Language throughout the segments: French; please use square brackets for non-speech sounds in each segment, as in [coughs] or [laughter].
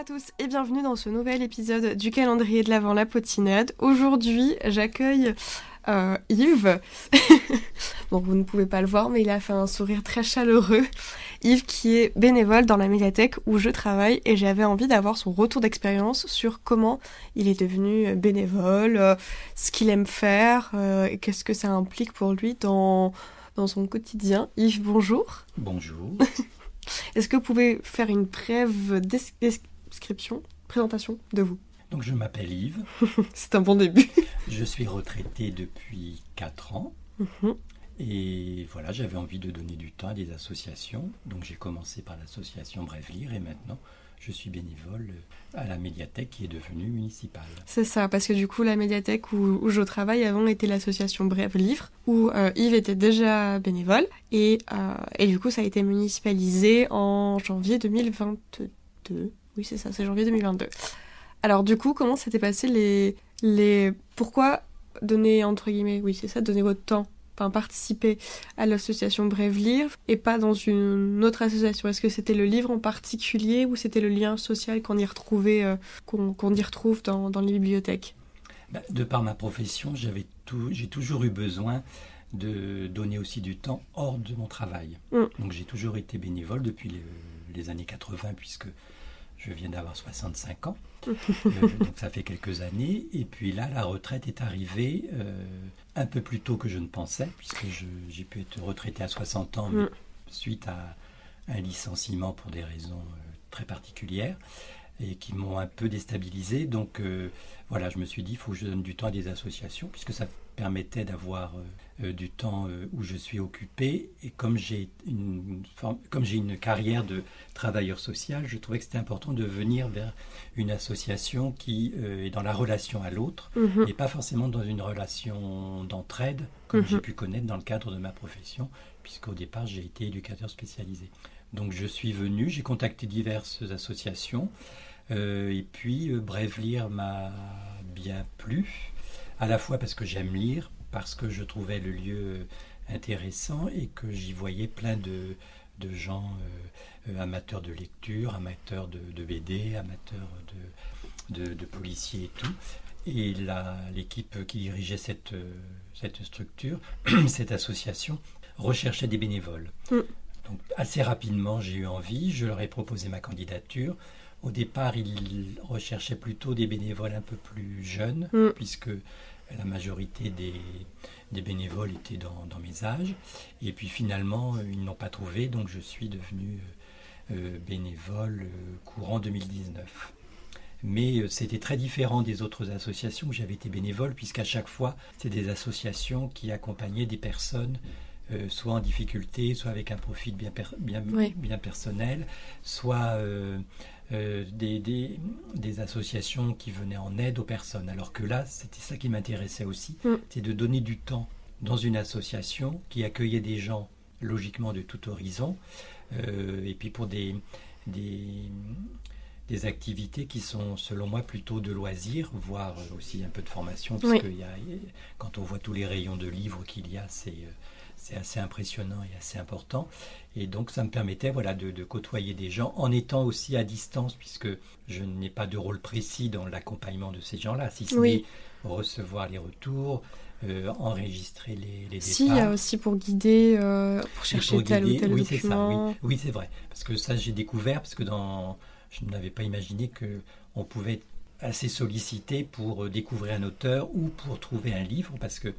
à tous et bienvenue dans ce nouvel épisode du calendrier de l'Avent La Potinade. Aujourd'hui, j'accueille euh, Yves. [laughs] bon, vous ne pouvez pas le voir, mais il a fait un sourire très chaleureux. Yves qui est bénévole dans la médiathèque où je travaille et j'avais envie d'avoir son retour d'expérience sur comment il est devenu bénévole, euh, ce qu'il aime faire euh, et qu'est-ce que ça implique pour lui dans, dans son quotidien. Yves, bonjour. Bonjour. [laughs] Est-ce que vous pouvez faire une brève description, présentation de vous Donc je m'appelle Yves. [laughs] C'est un bon début. [laughs] je suis retraité depuis 4 ans. Mhm. Et voilà, j'avais envie de donner du temps à des associations. Donc j'ai commencé par l'association Brève Lire et maintenant je suis bénévole à la médiathèque qui est devenue municipale. C'est ça, parce que du coup, la médiathèque où, je travaille avant était l'association Brève Livre, où euh, Yves était déjà bénévole, et, euh, et du coup, ça a été municipalisé en janvier 2022. Oui, c'est ça, c'est janvier 2022. Alors, du coup, comment s'était passé les, les. Pourquoi donner, entre guillemets, oui, c'est ça, donner votre temps participer à l'association Brève Livre et pas dans une autre association? Est-ce que c'était le livre en particulier ou c'était le lien social qu'on y retrouvait, euh, qu'on y retrouve dans, les bibliothèques? Bah, De par ma profession, j'avais tout, j'ai toujours eu besoin de donner aussi du temps hors de mon travail. Mm. Donc j'ai toujours été bénévole depuis les, les années 80 puisque je viens d'avoir 65 ans. Euh, [laughs] donc ça fait quelques années. Et puis là, la retraite est arrivée euh, un peu plus tôt que je ne pensais, puisque j'ai pu être retraité à 60 ans, mais mm. suite à un licenciement pour des raisons euh, très particulières et qui m'ont un peu déstabilisé. Donc voilà, je me suis dit, il faut que je donne du temps à des associations, puisque ça permettait d'avoir euh, du temps euh, où je suis occupé. Et comme j'ai une, comme j'ai une carrière de travailleur social, je trouvais que c'était important de venir vers une association qui euh, est dans la relation à l'autre mhm. et pas forcément dans une relation d'entraide, comme j'ai mhm. pu connaître dans le cadre de ma profession, puisqu'au départ j'ai été éducateur spécialisé. Donc je suis venu, j'ai contacté diverses associations. et puis, Bref Lire m'a bien plu, à la fois parce que j'aime lire, parce que je trouvais le lieu intéressant et que j'y voyais plein de, de gens euh, amateurs de lecture, amateurs de, BD, amateurs de, de, policiers et tout. Et l'équipe qui dirigeait cette, cette structure, [clears throat] cette association, recherchait des bénévoles. Mm. Donc assez rapidement, j'ai eu envie, je leur ai proposé ma candidature. Au départ, ils recherchaient plutôt des bénévoles un peu plus jeunes, mm. puisque la majorité des, bénévoles étaient dans, mes âges. Et puis finalement, euh, ils n'ont pas trouvé, donc je suis devenu euh, euh, bénévole courant 2019. Mais c'était très différent des autres associations où j'avais été bénévole, puisqu'à chaque fois, c'est des associations qui accompagnaient des personnes soit en difficulté, soit avec un profit bien, bien, bien personnel, soit euh, des, des, associations qui venaient en aide aux personnes. Alors que là, c'était ça qui m'intéressait aussi, mm. c'est de donner du temps dans une association qui accueillait des gens logiquement de tout horizon, euh, et puis pour des, des, des, activités qui sont selon moi plutôt de loisirs, voire aussi un peu de formation, parce que y a, quand on voit tous les rayons de livres qu'il y a, c'est euh, c'est assez impressionnant et assez important. Et donc ça me permettait voilà, de, côtoyer des gens en étant aussi à distance, puisque je n'ai pas de rôle précis dans l'accompagnement de ces gens-là, si ce n'est recevoir les retours, euh, enregistrer les, les Si, il y a aussi pour guider, euh, pour chercher tel ou tel oui, document. Ça, oui, oui c'est vrai. Parce que ça, j'ai découvert, parce que dans, je n'avais pas imaginé qu'on pouvait être assez sollicité pour euh, découvrir un auteur ou pour trouver un livre, parce que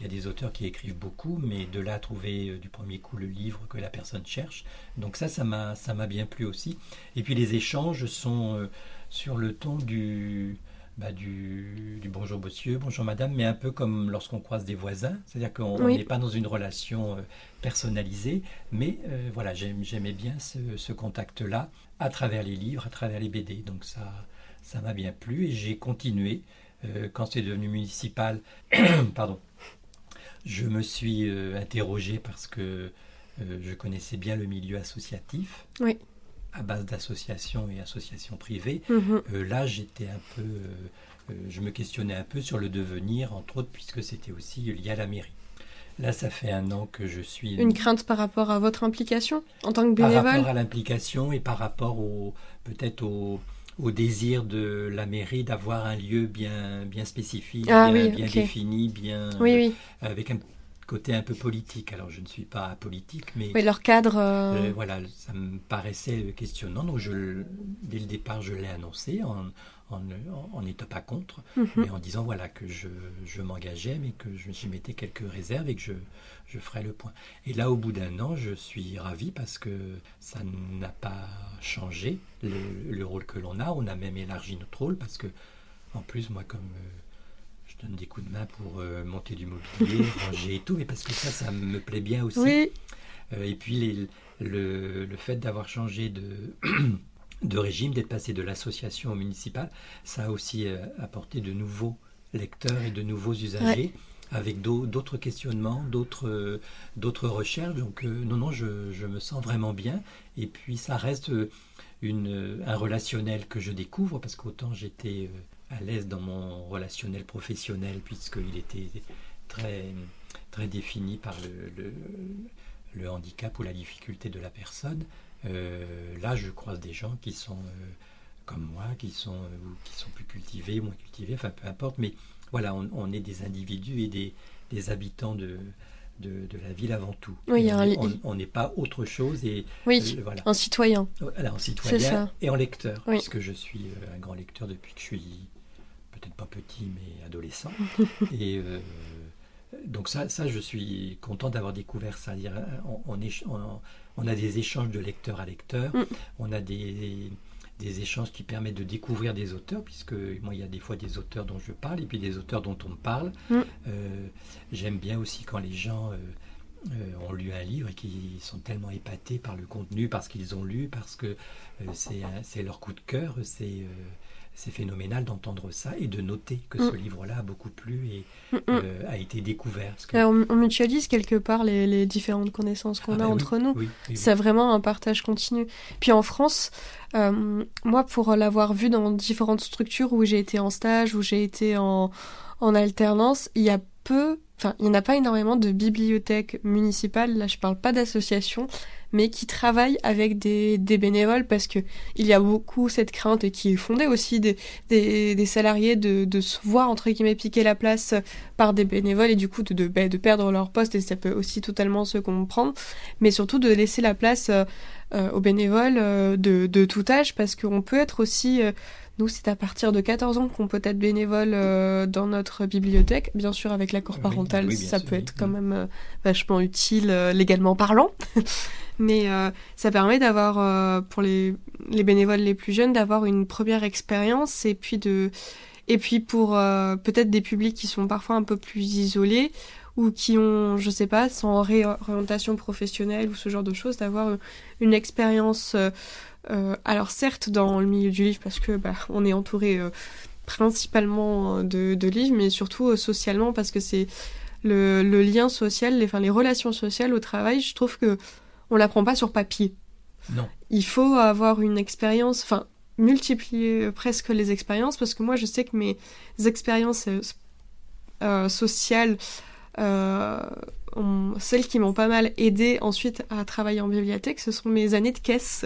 il y a des auteurs qui écrivent beaucoup, mais de là trouver euh, du premier coup le livre que la personne cherche. Donc ça, ça m'a, ça m'a bien plu aussi. Et puis les échanges sont euh, sur le ton du, bah, du, bonjour monsieur, bonjour madame, mais un peu comme lorsqu'on croise des voisins, c'est-à-dire qu'on n'est pas dans une relation personnalisée, mais voilà, j'aimais bien ce, ce contact-là à travers les livres, à travers les BD. Donc ça, ça m'a bien plu et j'ai continué quand c'est devenu municipal. [coughs] pardon je me suis euh, interrogé parce que euh, je connaissais bien le milieu associatif. Oui. À base d'associations et associations privées. Mhm. Euh, là, j'étais un peu. je me questionnais un peu sur le devenir, entre autres, puisque c'était aussi lié à la mairie. Là, ça fait un an que je suis. Une crainte par rapport à votre implication en tant que bénévole Par rapport à l'implication et par rapport au peut-être au, au désir de la mairie d'avoir un lieu bien, bien spécifique, Ah bien, oui, bien ok. défini, bien Oui, oui. avec un côté un peu politique. Alors je ne suis pas politique, mais Oui, leur cadre. euh, euh, voilà, ça me paraissait questionnant. Donc je, dès le départ, je l'ai annoncé en en n'étant pas contre, mhm. mais en disant voilà que je, je m'engageais, mais que je- j'y mettais quelques réserves et que je, je ferais le point. Et là, au bout d'un an, je suis ravi parce que ça n'a pas changé le, le rôle que l'on a. On a même élargi notre rôle parce que, en plus, moi, comme euh, je donne des coups de main pour euh, monter du mobilier, [laughs] ranger et tout, mais parce que ça, ça me plaît bien aussi. Oui, Euh, et puis les- le, le fait d'avoir changé de, [clears throat] de régime, d'être passé de l'association au municipal, ça a aussi euh, apporté de nouveaux lecteurs et de nouveaux usagers. avec d'au- d'autres questionnements, d'autres recherches. Donc non, non, je, je me sens vraiment bien. Et puis ça reste une, un relationnel que je découvre, parce qu'autant j'étais à l'aise dans mon relationnel professionnel, puisqu'il était très, très défini par le, le, le handicap ou la difficulté de la personne. Euh, là, je croise des gens qui sont euh, comme moi, qui sont, euh, qui sont plus cultivés, moins cultivés, enfin peu importe, mais voilà, on, on est des individus et des, des habitants de, de, de la ville avant tout. Oui, on un n'est pas autre chose et oui, euh, voilà. un citoyen. Voilà, en citoyen ça. et en lecteur, Oui. puisque je suis un grand lecteur depuis que je suis peut-être pas petit mais adolescent. [laughs] et euh, donc ça, ça, je suis content d'avoir découvert ça. Dire, on, on, éch- on- on a des échanges de lecteur à lecteur, Mm. on a des, des échanges qui permettent de découvrir des auteurs, puisque moi, il y a des fois des auteurs dont je parle et puis des auteurs dont on me parle. Mm. Euh, J'aime bien aussi quand les gens... euh, ont lu un livre et qui sont tellement épatés par le contenu, parce qu'ils ont lu, parce que c'est leur coup de cœur, c'est c'est phénoménal d'entendre ça et de noter que ce Mm. livre-là a beaucoup plu et Mm, mm. euh, a été découvert. Parce que- Euh, on, on mutualise quelque part les, les différentes connaissances qu'on Ah a bah oui, entre nous. oui, oui, oui. C'est vraiment un partage continu. Puis en France, euh, moi, pour l'avoir vu dans différentes structures où j'ai été en stage, où j'ai été en, en alternance, il y a peu, enfin, il n'y en a pas énormément de bibliothèques municipales, là je parle pas d'associations, mais qui travaillent avec des, des bénévoles parce que il y a beaucoup cette crainte et qui est fondée aussi des, des, des salariés de, de se voir entre guillemets piquer la place par des bénévoles et du coup de, de, bah, de perdre leur poste et ça peut aussi totalement se comprendre. Mais surtout de laisser la place euh, euh, aux bénévoles euh, de, de tout âge parce qu'on peut être aussi euh, nous c'est à partir de 14 ans qu'on peut être bénévole euh, dans notre bibliothèque. Bien sûr avec l'accord parental oui, ça sûr, peut oui. être quand même euh, vachement utile euh, légalement parlant [laughs] mais euh, ça permet d'avoir euh, pour les, les bénévoles les plus jeunes d'avoir une première expérience et puis de et puis pour euh, peut-être des publics qui sont parfois un peu plus isolés ou qui ont, je sais pas, sans réorientation professionnelle ou ce genre de choses, d'avoir une expérience. alors certes dans le milieu du livre parce que bah, on est entouré principalement de, de livres, mais surtout socialement parce que c'est le, le lien social, les, enfin, les relations sociales au travail. Je trouve que on l'apprend pas sur papier. Non. Il faut avoir une expérience, enfin multiplier euh, presque les expériences parce que moi je sais que mes expériences euh, euh, sociales euh, ont- celles qui m'ont pas mal aidé ensuite à travailler en bibliothèque, ce sont mes années de caisse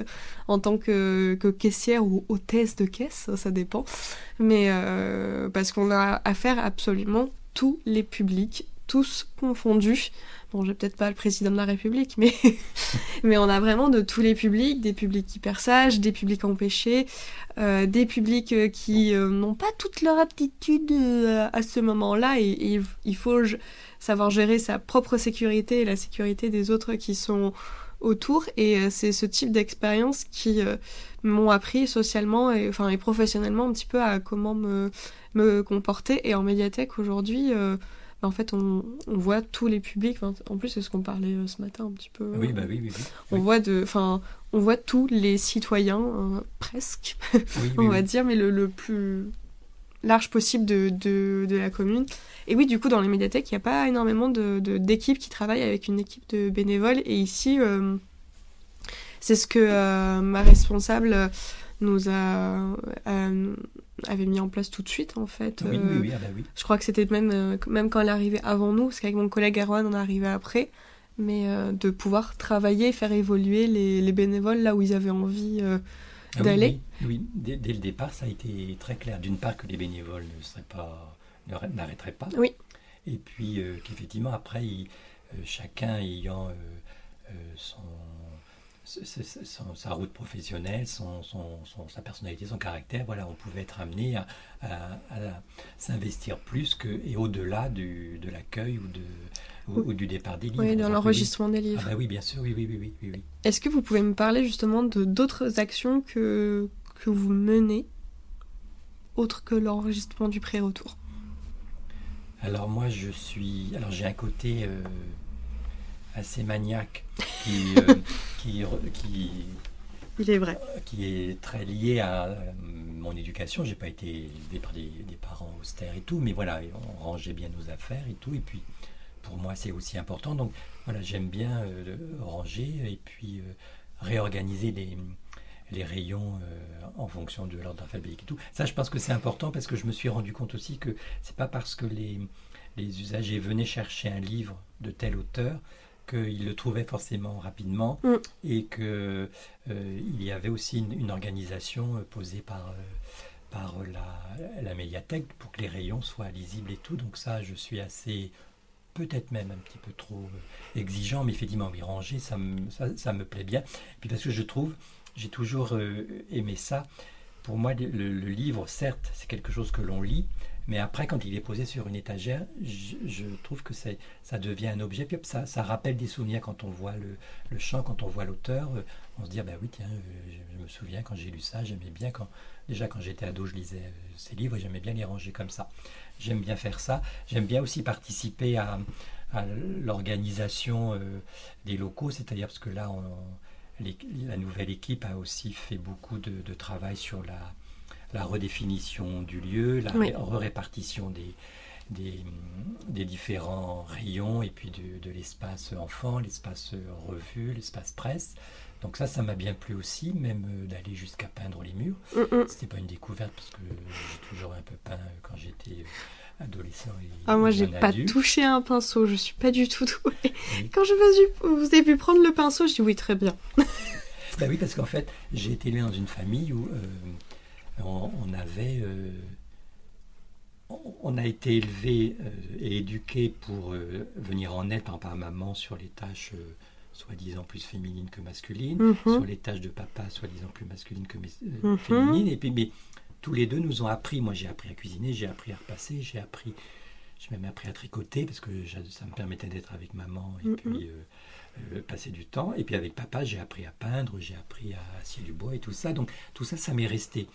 en tant que, que caissière ou hôtesse de caisse, ça dépend. Mais euh, parce qu'on a affaire à absolument tous les publics, tous confondus. Bon, j'ai peut-être pas le président de la République, mais, [laughs] mais on a vraiment de tous les publics, des publics hyper sages, des publics empêchés, euh, des publics euh, qui euh, n'ont pas toute leur aptitude à ce moment-là et, il faut savoir gérer sa propre sécurité et la sécurité des autres qui sont autour et c'est ce type d'expérience qui m'ont appris socialement et et professionnellement un petit peu à comment me me comporter et en médiathèque aujourd'hui en fait on, on voit tous les publics en plus c'est ce qu'on parlait euh, ce matin un petit peu Oui, bah oui, oui. oui. on Oui. voit de enfin on voit tous les citoyens euh, presque [laughs] Oui, on va dire, mais le, le plus large possible de, de, de la commune. Et oui, du coup, dans les médiathèques, il n'y a pas énormément d'équipes qui travaillent avec une équipe de bénévoles. Et ici, euh, c'est ce que euh, ma responsable nous a euh, avait mis en place tout de suite, en fait. Oui, Euh, oui, oui, ah bah oui. Je crois que c'était même, euh, même quand elle arrivée avant nous, parce qu'avec mon collègue Erwan, on arrivé après. Mais euh, de pouvoir travailler, faire évoluer les, les bénévoles là où ils avaient envie Ah d'aller. Oui. Dès, dès le départ, ça a été très clair. D'une part, que les bénévoles ne seraient pas, n'arrêteraient pas. Oui. Et puis euh, qu'effectivement, après, il- euh, chacun ayant euh, son- sa route professionnelle, son, son- son- sa personnalité, son caractère, voilà, on pouvait être amené à, à- à s'investir plus que, et au-delà du, de l'accueil ou, de, ou, ou du départ des livres. Oui, dans l'enregistrement des livres. Ah bah oui, bien sûr, oui, oui, oui, oui, oui, oui. Est-ce que vous pouvez me parler justement de d'autres actions que, que vous menez, autres que l'enregistrement du pré-retour? Alors moi, je suis. Alors j'ai un côté euh, assez maniaque qui, [laughs] euh, qui, qui, Il est vrai. qui est très lié à euh, mon éducation. J'ai pas été élevé par des, des parents austères et tout, mais voilà, on rangeait bien nos affaires et tout. Et puis pour moi, c'est aussi important. Donc voilà, j'aime bien euh, ranger et puis euh, réorganiser les les rayons euh, en fonction de l'ordre alphabétique et tout. Ça, je pense que c'est important parce que je me suis rendu compte aussi que c'est pas parce que les, les usagers venaient chercher un livre de tel auteur qu'ils le trouvaient forcément rapidement Mm. et que euh, il y avait aussi une, une organisation euh, posée par euh, par la, la médiathèque pour que les rayons soient lisibles et tout. Donc ça, je suis assez peut-être même un petit peu trop exigeant, mais effectivement, oui, ranger, ça me, ça, ça me plaît bien. Puis parce que je trouve, j'ai toujours aimé ça. Pour moi, le, livre, certes, c'est quelque chose que l'on lit, mais après, quand il est posé sur une étagère, je, trouve que ça devient un objet. Puis ça, ça rappelle des souvenirs quand on voit le, le chant, quand on voit l'auteur. euh, on se dit, ah ben oui, tiens, euh, je, me souviens quand j'ai lu ça, j'aimais bien quand, déjà quand j'étais ado, je lisais euh, ces livres et j'aimais bien les ranger comme ça. J'aime bien faire ça. J'aime bien aussi participer à, à l'organisation des locaux, c'est-à-dire parce que là, on, la nouvelle équipe a aussi fait beaucoup de, de travail sur la, la redéfinition du lieu, la Oui. répartition des, des, des différents rayons et puis de, de l'espace enfant, l'espace revue, l'espace presse. Donc ça, ça m'a bien plu aussi, même euh, d'aller jusqu'à peindre les murs. Mm, mm. C'était pas une découverte parce que j'ai toujours un peu peint euh, quand j'étais euh, adolescent. Et Ah, moi, j'ai pas adulte. touché un pinceau, je suis pas du tout douée. Oui. Quand je me suis, vous avez pu prendre le pinceau, je dis oui, très bien. [laughs] Bah oui, parce qu'en fait, j'ai été élevé dans une famille où euh, on, on avait. euh, on- a été élevé euh, et éduqué pour venir en aide par, maman sur les tâches soi-disant plus féminines que masculines, Mhm. sur les tâches de papa soi-disant plus masculines que Mhm. féminines. Et puis, mais tous les deux nous ont appris. Moi, j'ai appris à cuisiner, j'ai appris à repasser, j'ai appris. J'ai même appris à tricoter parce que ça me permettait d'être avec maman et puis euh, euh, passer du temps. Et puis avec papa, j'ai appris à peindre, j'ai appris à scier du bois et tout ça. Donc tout ça, ça m'est resté.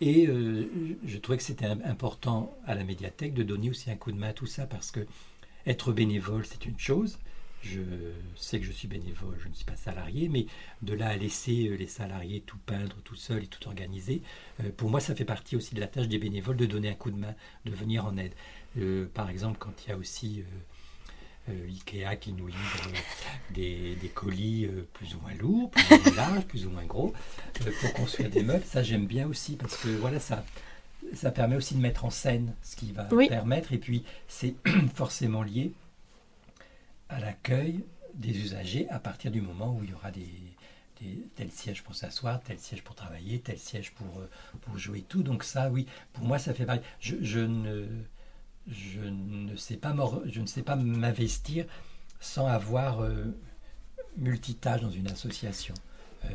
Et euh, je trouvais que c'était im- important à la médiathèque de donner aussi un coup de main à tout ça parce que être bénévole, c'est une chose. Je sais que je suis bénévole, je ne suis pas salarié, mais de là à laisser euh, les salariés tout peindre tout seul et tout organiser, euh, pour moi, ça fait partie aussi de la tâche des bénévoles de donner un coup de main, de venir en aide. Euh, par exemple, quand il y a aussi euh, euh, Ikea qui nous livre des, des colis plus ou moins lourds, plus ou moins larges, plus ou moins gros, pour construire des meubles, ça j'aime bien aussi parce que voilà, ça, ça permet aussi de mettre en scène ce qui va Oui. permettre, et puis c'est [clears throat] forcément lié à l'accueil des usagers à partir du moment où il y aura des, des tel siège pour s'asseoir, tel siège pour travailler, tel siège pour, euh, pour jouer tout. Donc ça, oui, pour moi, ça fait pareil. Je, je ne, je ne sais pas je ne sais pas m'investir sans avoir euh, multitâche dans une association. Euh,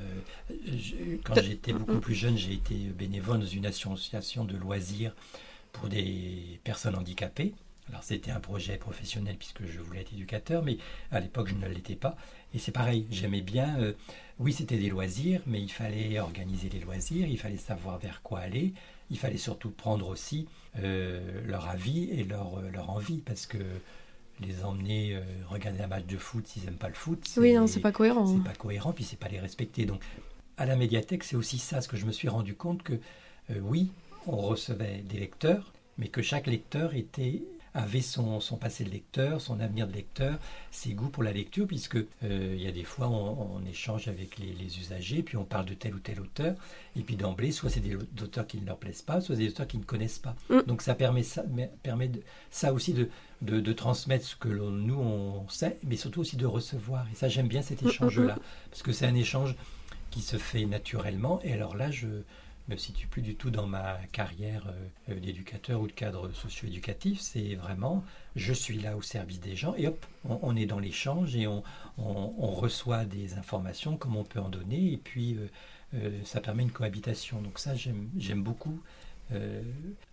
je- quand j'étais beaucoup plus jeune, j'ai été bénévole dans une association de loisirs pour des personnes handicapées. Alors c'était un projet professionnel puisque je voulais être éducateur, mais à l'époque je ne l'étais pas. Et c'est pareil, j'aimais bien, euh, oui c'était des loisirs, mais il fallait organiser les loisirs, il fallait savoir vers quoi aller, il fallait surtout prendre aussi euh, leur avis et leur, euh, leur envie, parce que les emmener euh, regarder un match de foot s'ils n'aiment pas le foot, Oui, non, c'est pas cohérent. c'est pas cohérent, puis c'est pas les respecter. Donc, à la médiathèque, c'est aussi ça, ce que je me suis rendu compte que, oui, on recevait des lecteurs, mais que chaque lecteur était avait son, son passé de lecteur, son avenir de lecteur, ses goûts pour la lecture, puisque euh, il y a des fois on, on échange avec les, les usagers, puis on parle de tel ou tel auteur, et puis d'emblée, soit c'est des auteurs qui ne leur plaisent pas, soit des auteurs qui ne connaissent pas. Mm. Donc ça permet ça, permet de- ça aussi de, de, de transmettre ce que l'on- nous on sait, mais surtout aussi de recevoir. Et ça j'aime bien cet Mm, mm, échange-là, parce que c'est un échange qui se fait naturellement. Et alors là, je me situe plus du tout dans ma carrière euh, d'éducateur ou de cadre socio-éducatif. C'est vraiment, je suis là au service des gens et hop, on, est dans l'échange et on, reçoit des informations comme on peut en donner. Et puis, ça permet une cohabitation. Donc ça, j'aime beaucoup euh,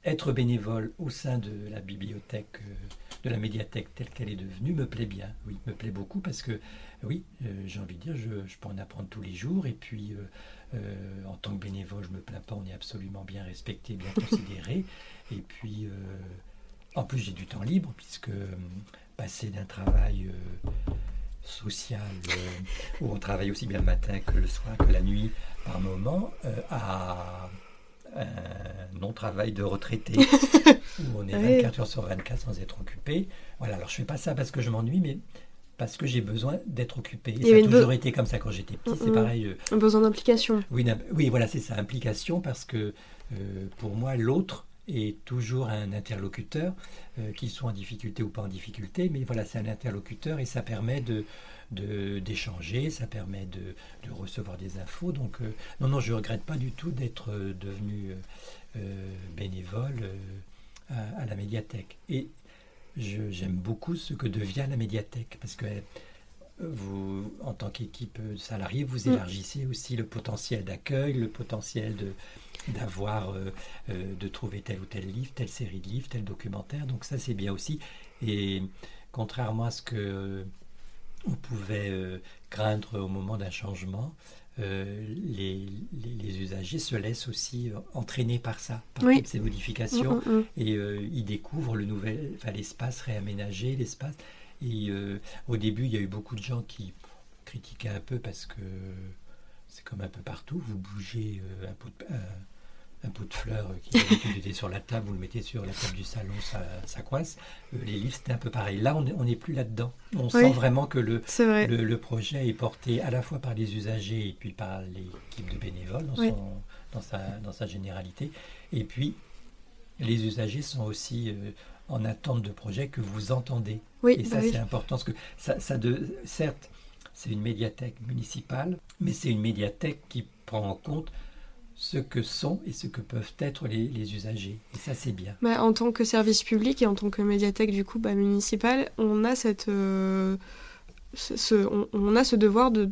être bénévole au sein de la bibliothèque, euh, de la médiathèque telle qu'elle est devenue, me plaît bien. Oui, me plaît beaucoup parce que, oui, euh, j'ai envie de dire, je, peux en apprendre tous les jours. Et puis, en tant que bénévole, je me plains pas, on est absolument bien respecté, bien [laughs] considéré. Et puis, en plus, j'ai du temps libre puisque passer d'un travail social où on travaille aussi bien le matin que le soir que la nuit par moment à un non-travail de retraité [laughs] où on est 24 heures sur 24 sans être occupé. Voilà, alors je fais pas ça parce que je m'ennuie, mais parce que j'ai besoin d'être occupé. Ça a toujours été comme ça quand j'étais petit, c'est pareil. Euh, un besoin d'implication. Oui, oui, voilà, c'est ça, implication, parce que euh, pour moi, l'autre est toujours un interlocuteur, euh, qu'il soit en difficulté ou pas en difficulté, mais voilà, c'est un interlocuteur et ça permet de, d'échanger, ça permet de, recevoir des infos. Donc, euh, non, non, je ne regrette pas du tout d'être devenu bénévole à, la médiathèque. Et j'aime beaucoup ce que devient la médiathèque, parce que vous, en tant qu'équipe salariée, vous mm. élargissez aussi le potentiel d'accueil, le potentiel de d'avoir, de trouver tel ou tel livre, telle série de livres, tel documentaire. Donc ça, c'est bien aussi. Et contrairement à ce que on pouvait euh, craindre au moment d'un changement, euh, les, les, usagers se laissent aussi euh, entraîner par ça, par ces modifications, mm, mm, mm. et ils découvrent le nouvel, enfin, l'espace réaménagé, l'espace. Et au début, il y a eu beaucoup de gens qui critiquaient un peu parce que c'est comme un peu partout, vous bougez un peu un pot de fleurs qui était sur la table, vous le mettez sur la table du salon, ça, ça coince. Euh, les livres, c'était un peu pareil. Là, on n'est plus là-dedans. On sent vraiment que le, le, projet est porté à la fois par les usagers et puis par l'équipe de bénévoles dans, son, dans, sa, dans sa généralité. Et puis, les usagers sont aussi euh, en attente de projets que vous entendez. et ça, bah c'est important. Parce que ça, ça de, certes, c'est une médiathèque municipale, mais c'est une médiathèque qui prend en compte ce que sont et ce que peuvent être les, usagers. Et ça, c'est bien. Bah, en tant que service public et en tant que médiathèque du coup bah, municipale, on a cette, euh, on, a ce devoir de,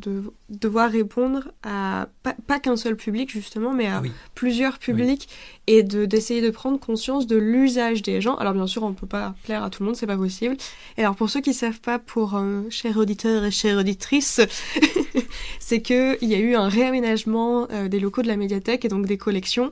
devoir répondre à pas, qu'un seul public justement, mais à plusieurs publics et de d'essayer de prendre conscience de l'usage des gens. Alors bien sûr, on ne peut pas plaire à tout le monde, c'est pas possible. Et alors pour ceux qui savent pas, pour un cher auditeur et chère auditrice, [laughs] c'est que il y a eu un réaménagement euh, des locaux de la médiathèque et donc des collections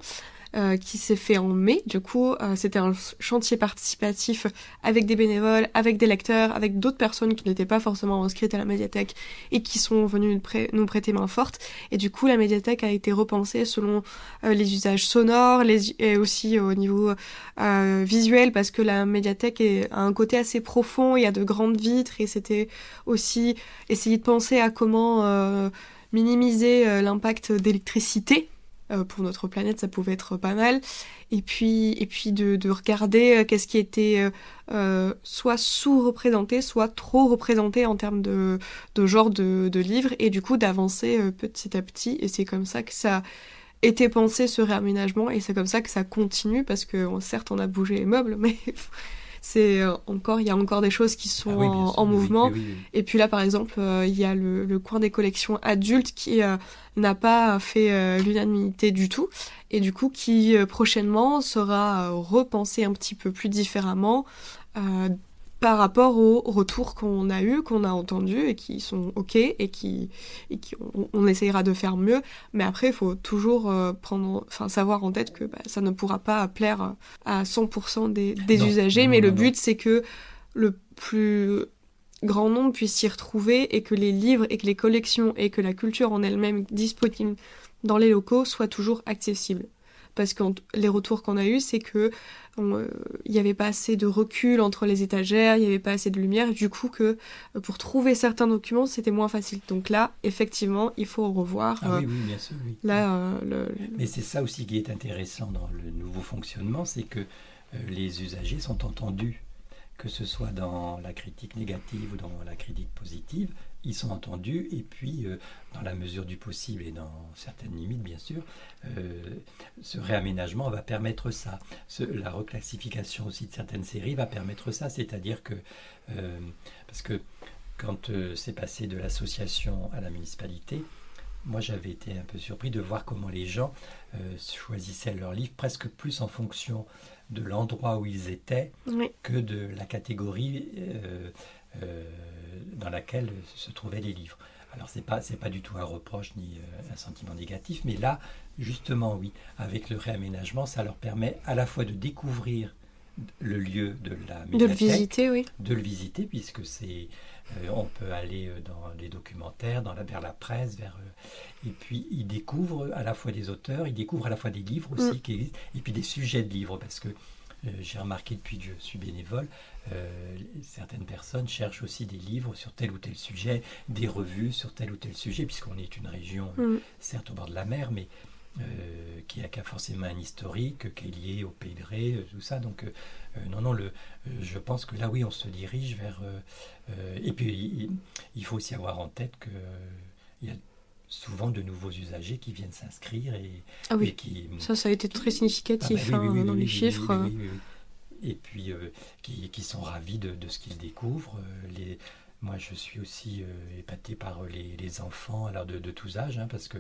euh, qui s'est fait en mai. Du coup, euh, c'était un chantier participatif avec des bénévoles, avec des lecteurs, avec d'autres personnes qui n'étaient pas forcément inscrites à la médiathèque et qui sont venues nous, prêter main forte. Et du coup, la médiathèque a été repensée selon euh, les usages sonores les, et aussi au niveau visuel parce que la médiathèque a un côté assez profond, il y a de grandes vitres et c'était aussi essayer de penser à comment minimiser l'impact d'électricité euh, pour notre planète, ça pouvait être pas mal. Et puis, et puis de, de regarder euh, qu'est-ce qui était euh, soit sous-représenté, soit trop représenté en termes de, genre de, de livres, et du coup d'avancer petit à petit. Et c'est comme ça que ça était pensé ce réaménagement, et c'est comme ça que ça continue, parce que certes on a bougé les meubles, [laughs] mais c'est encore il y a encore des choses qui sont ah en, mouvement. et puis là par exemple il y a le, le, coin des collections adultes qui n'a pas fait euh, l'unanimité du tout et du coup qui euh, prochainement sera euh, repensé un petit peu plus différemment par rapport aux retours qu'on a eu, qu'on a entendus et qui sont ok et qui, et qui on, essayera de faire mieux. Mais après, il faut toujours prendre, enfin savoir en tête que bah, ça ne pourra pas plaire à 100% des, des usagers. mais le but, c'est que le plus grand nombre puisse s'y retrouver et que les livres et que les collections et que la culture en elle-même disponible dans les locaux soient toujours accessibles. Parce que les retours qu'on a eus, c'est que euh, il n'y avait pas assez de recul entre les étagères, il n'y avait pas assez de lumière, du coup que euh, pour trouver certains documents, c'était moins facile. Donc là, effectivement, il faut revoir. Ah oui, euh, oui, bien sûr. Oui. Là, Mais c'est ça aussi qui est intéressant dans le nouveau fonctionnement, c'est que les usagers sont entendus que ce soit dans la critique négative ou dans la critique positive, ils sont entendus et puis euh, dans la mesure du possible et dans certaines limites bien sûr, euh, ce réaménagement va permettre ça. la reclassification aussi de certaines séries va permettre ça, c'est-à-dire que euh, parce que quand c'est passé de l'association à la municipalité, moi j'avais été un peu surpris de voir comment les gens choisissaient leurs livres presque plus en fonction de l'endroit où ils étaient que de la catégorie euh, dans laquelle se trouvaient les livres. Alors c'est pas c'est pas du tout un reproche ni euh, un sentiment négatif, mais là justement oui, avec le réaménagement, ça leur permet à la fois de découvrir le lieu de la médiathèque, de le visiter, oui, de le visiter puisque c'est euh, on peut aller dans les documentaires, dans la, vers la presse, vers et puis ils découvrent à la fois des auteurs, ils découvrent à la fois des livres aussi mm. qui existent, et puis des sujets de livres parce que j'ai remarqué depuis que je suis bénévole, euh, certaines personnes cherchent aussi des livres sur tel ou tel sujet, des revues sur tel ou tel sujet, puisqu'on est une région, mm. certes au bord de la mer, mais euh, qui a, forcément un historique, qui est lié au Pays de Ré, euh, tout ça. Donc, non, non, le, je pense que là, oui, on se dirige vers. et puis, il, faut aussi avoir en tête qu'il y a souvent de nouveaux usagers qui viennent s'inscrire et, ah oui. qui. Ça, ça a été très significatif dans les chiffres et puis euh, qui, sont ravis de, ce qu'ils découvrent. Euh, les, moi, je suis aussi euh, épaté par les, enfants alors de, de tous âges, hein, parce que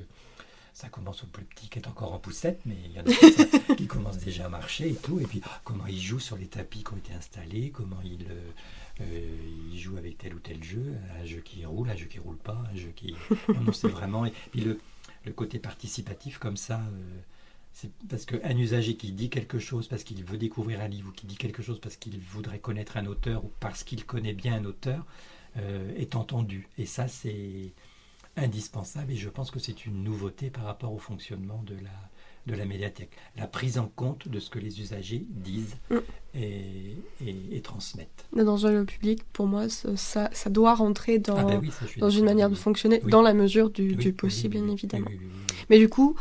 ça commence au plus petit qui est encore en poussette, mais il y en a qui [laughs] commencent déjà à marcher et tout. Et puis, comment ils jouent sur les tapis qui ont été installés, comment ils, jouent avec tel ou tel jeu, un jeu qui roule, un jeu qui roule pas, un jeu qui. [laughs] Non, non c'est vraiment. Et puis, le, le côté participatif comme ça. C'est parce qu'un usager qui dit quelque chose parce qu'il veut découvrir un livre ou qui dit quelque chose parce qu'il voudrait connaître un auteur ou parce qu'il connaît bien un auteur euh, est entendu. Et ça, c'est indispensable et je pense que c'est une nouveauté par rapport au fonctionnement de la, de la médiathèque. La prise en compte de ce que les usagers disent mm. et, et, transmettent. Dans un lieu public, pour moi, ça, ça doit rentrer dans, ah ben dans une manière de fonctionner, dans la mesure du, du possible, bien évidemment. Mais du coup,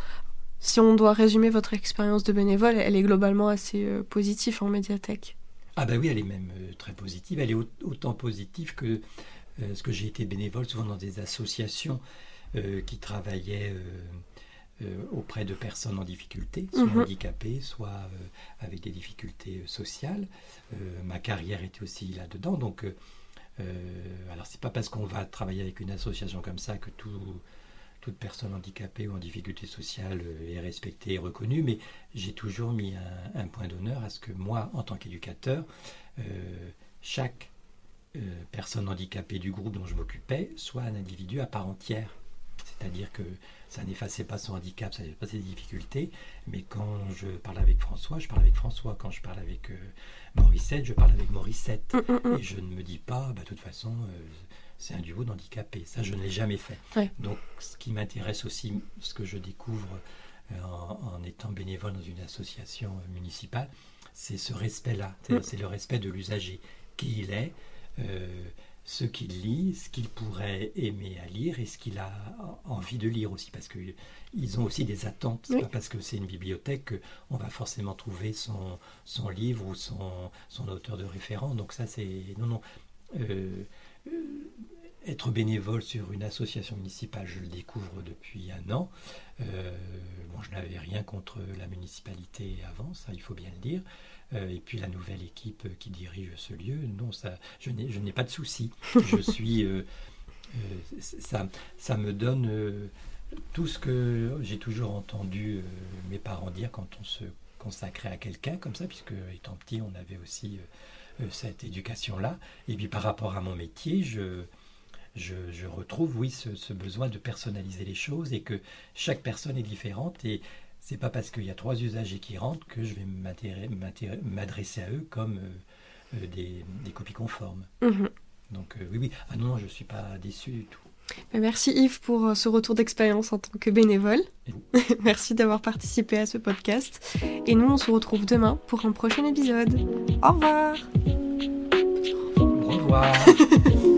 si on doit résumer votre expérience de bénévole, elle est globalement assez euh, positive en médiathèque. Ah ben oui, elle est même euh, très positive. Elle est autant positive que euh, ce que j'ai été bénévole souvent dans des associations qui travaillaient auprès de personnes en difficulté, soit mhm. handicapées, soit avec des difficultés sociales. ma carrière était aussi là-dedans. Donc, alors c'est pas parce qu'on va travailler avec une association comme ça que tout toute personne handicapée ou en difficulté sociale euh, est respectée et reconnue, mais j'ai toujours mis un, point d'honneur à ce que moi, en tant qu'éducateur, euh, chaque euh, personne handicapée du groupe dont je m'occupais soit un individu à part entière. C'est-à-dire que ça n'effaçait pas son handicap, ça n'effaçait pas ses difficultés, mais quand je parle avec François, je parle avec François. Quand je parle avec Morissette, je parle avec Morissette. Mm, mm, mm. Et je ne me dis pas, bah, de toute façon, c'est un duo d'handicapés. Ça, je ne l'ai jamais fait. Donc, ce qui m'intéresse aussi, ce que je découvre euh, en, étant bénévole dans une association euh, municipale, c'est ce respect-là. C'est le respect de l'usager, qui il est, euh, ce qu'il lit, ce qu'il pourrait aimer à lire et ce qu'il a envie de lire aussi. Parce qu'ils ont aussi des attentes. Pas parce que c'est une bibliothèque qu'on va forcément trouver son, son livre ou son, son auteur de référence. Donc, ça, c'est. Non, non être bénévole sur une association municipale, je le découvre depuis un an. Euh, bon, je n'avais rien contre la municipalité avant, ça il faut bien le dire. Euh, et puis la nouvelle équipe qui dirige ce lieu, non, ça, je n'ai pas de souci. [laughs] Je suis, euh, ça, ça me donne tout ce que j'ai toujours entendu mes parents dire quand on se consacrait à quelqu'un comme ça, puisque étant petit, on avait aussi cette éducation-là. Et puis par rapport à mon métier, je je, retrouve, oui, ce, besoin de personnaliser les choses et que chaque personne est différente et c'est pas parce qu'il y a trois usagers qui rentrent que je vais m'adresser à eux comme euh, euh, des, copies conformes. Mhm. Donc euh, oui, oui. Ah non, je ne suis pas déçu du tout. Merci Yves pour euh, ce retour d'expérience en tant que bénévole. [laughs] Merci d'avoir participé à ce podcast. Et nous, on se retrouve demain pour un prochain épisode. Au revoir. Au revoir. [laughs]